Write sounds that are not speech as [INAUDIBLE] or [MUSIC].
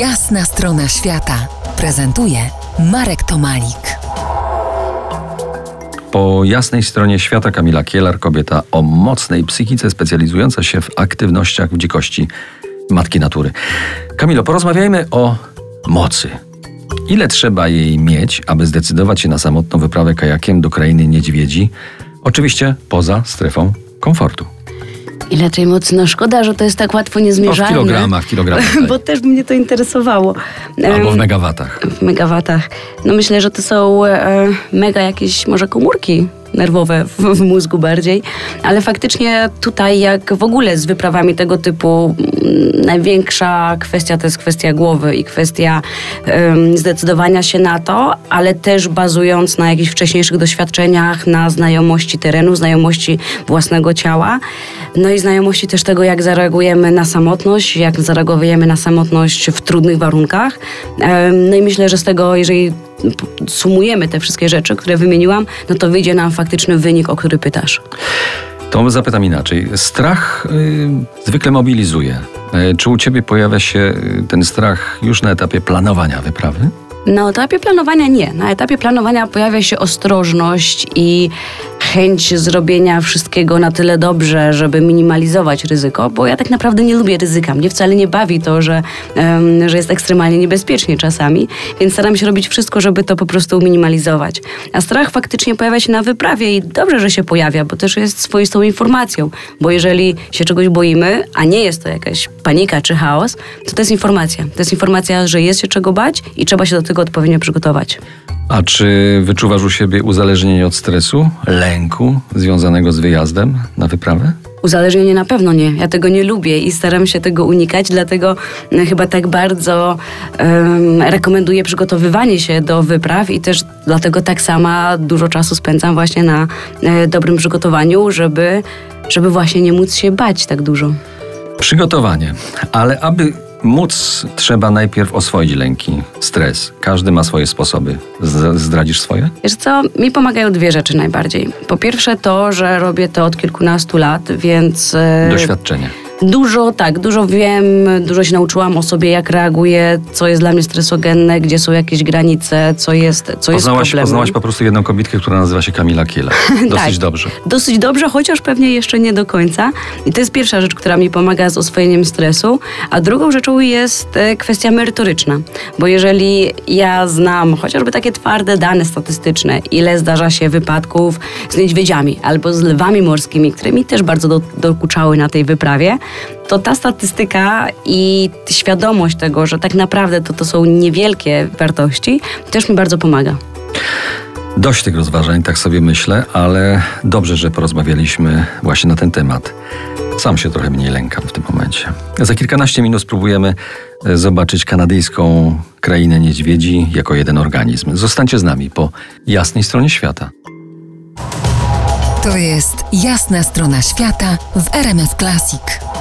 Jasna strona świata prezentuje Marek Tomalik. Po jasnej stronie świata Kamila Kielar, kobieta o mocnej psychice specjalizująca się w aktywnościach w dzikości matki natury. Kamilo, porozmawiajmy o mocy. Ile trzeba jej mieć, aby zdecydować się na samotną wyprawę kajakiem do krainy niedźwiedzi? Oczywiście poza strefą komfortu. Ile tej mocy? No szkoda, że to jest tak łatwo No, w niezmierzalne. kilogramach, kilogramach. [LAUGHS] tak. Bo też mnie to interesowało. Albo w megawatach. w megawatach. No myślę, że to są e, mega jakieś może komórki nerwowe w, mózgu bardziej, ale faktycznie tutaj jak w ogóle z wyprawami tego typu mm, największa kwestia to jest kwestia głowy i kwestia zdecydowania się na to, ale też bazując na jakichś wcześniejszych doświadczeniach, na znajomości terenu, znajomości własnego ciała, no i znajomości też tego, jak zareagujemy na samotność, jak zareagujemy na samotność w trudnych warunkach. No i myślę, że z tego, jeżeli sumujemy te wszystkie rzeczy, które wymieniłam, no to wyjdzie nam faktyczny wynik, o który pytasz. To zapytam inaczej. Strach y, zwykle mobilizuje. Y, czy u ciebie pojawia się y, ten strach już na etapie planowania wyprawy? Na etapie planowania nie. Na etapie planowania pojawia się ostrożność i chęć zrobienia wszystkiego na tyle dobrze, żeby minimalizować ryzyko, bo ja tak naprawdę nie lubię ryzyka. Mnie wcale nie bawi to, że, em, że jest ekstremalnie niebezpiecznie czasami, więc staram się robić wszystko, żeby to po prostu minimalizować. A strach faktycznie pojawia się na wyprawie i dobrze, że się pojawia, bo też jest swoistą informacją, bo jeżeli się czegoś boimy, a nie jest to jakaś panika czy chaos, to to jest informacja. To jest informacja, że jest się czego bać i trzeba się do tego odpowiednio przygotować. A czy wyczuwasz u siebie uzależnienie od stresu, lęku związanego z wyjazdem na wyprawę? Uzależnienie na pewno nie. Ja tego nie lubię i staram się tego unikać, dlatego e, chyba tak bardzo em, rekomenduję przygotowywanie się do wypraw i też dlatego tak sama dużo czasu spędzam właśnie na e, dobrym przygotowaniu, żeby, żeby właśnie nie móc się bać tak dużo. Przygotowanie. Ale aby móc, trzeba najpierw oswoić lęki, stres. Każdy ma swoje sposoby. Z- zdradzisz swoje? Wiesz co, mi pomagają dwie rzeczy najbardziej. Po pierwsze to, że robię to od kilkunastu lat, więc... e, Doświadczenie. Dużo, tak, dużo wiem, dużo się nauczyłam o sobie, jak reaguję, co jest dla mnie stresogenne, gdzie są jakieś granice, co jest, co jest Poznałaś, problemem. poznałaś po prostu jedną kobietkę, która nazywa się Kamila Kiela. [LAUGHS] Dosyć Tak. dobrze. Dosyć dobrze, chociaż pewnie jeszcze nie do końca. I to jest pierwsza rzecz, która mi pomaga z oswojeniem stresu. A drugą rzeczą jest e, kwestia merytoryczna. Bo jeżeli ja znam chociażby takie twarde dane statystyczne, ile zdarza się wypadków z niedźwiedziami albo z lwami morskimi, które mi też bardzo do, dokuczały na tej wyprawie, to ta statystyka i świadomość tego, że tak naprawdę to, to są niewielkie wartości, też mi bardzo pomaga. Dość tych rozważań, tak sobie myślę, ale dobrze, że porozmawialiśmy właśnie na ten temat. Sam się trochę mniej lękam w tym momencie. Za kilkanaście minut spróbujemy e, zobaczyć kanadyjską krainę niedźwiedzi jako jeden organizm. Zostańcie z nami po jasnej stronie świata. To jest Jasna strona świata w RMS Classic.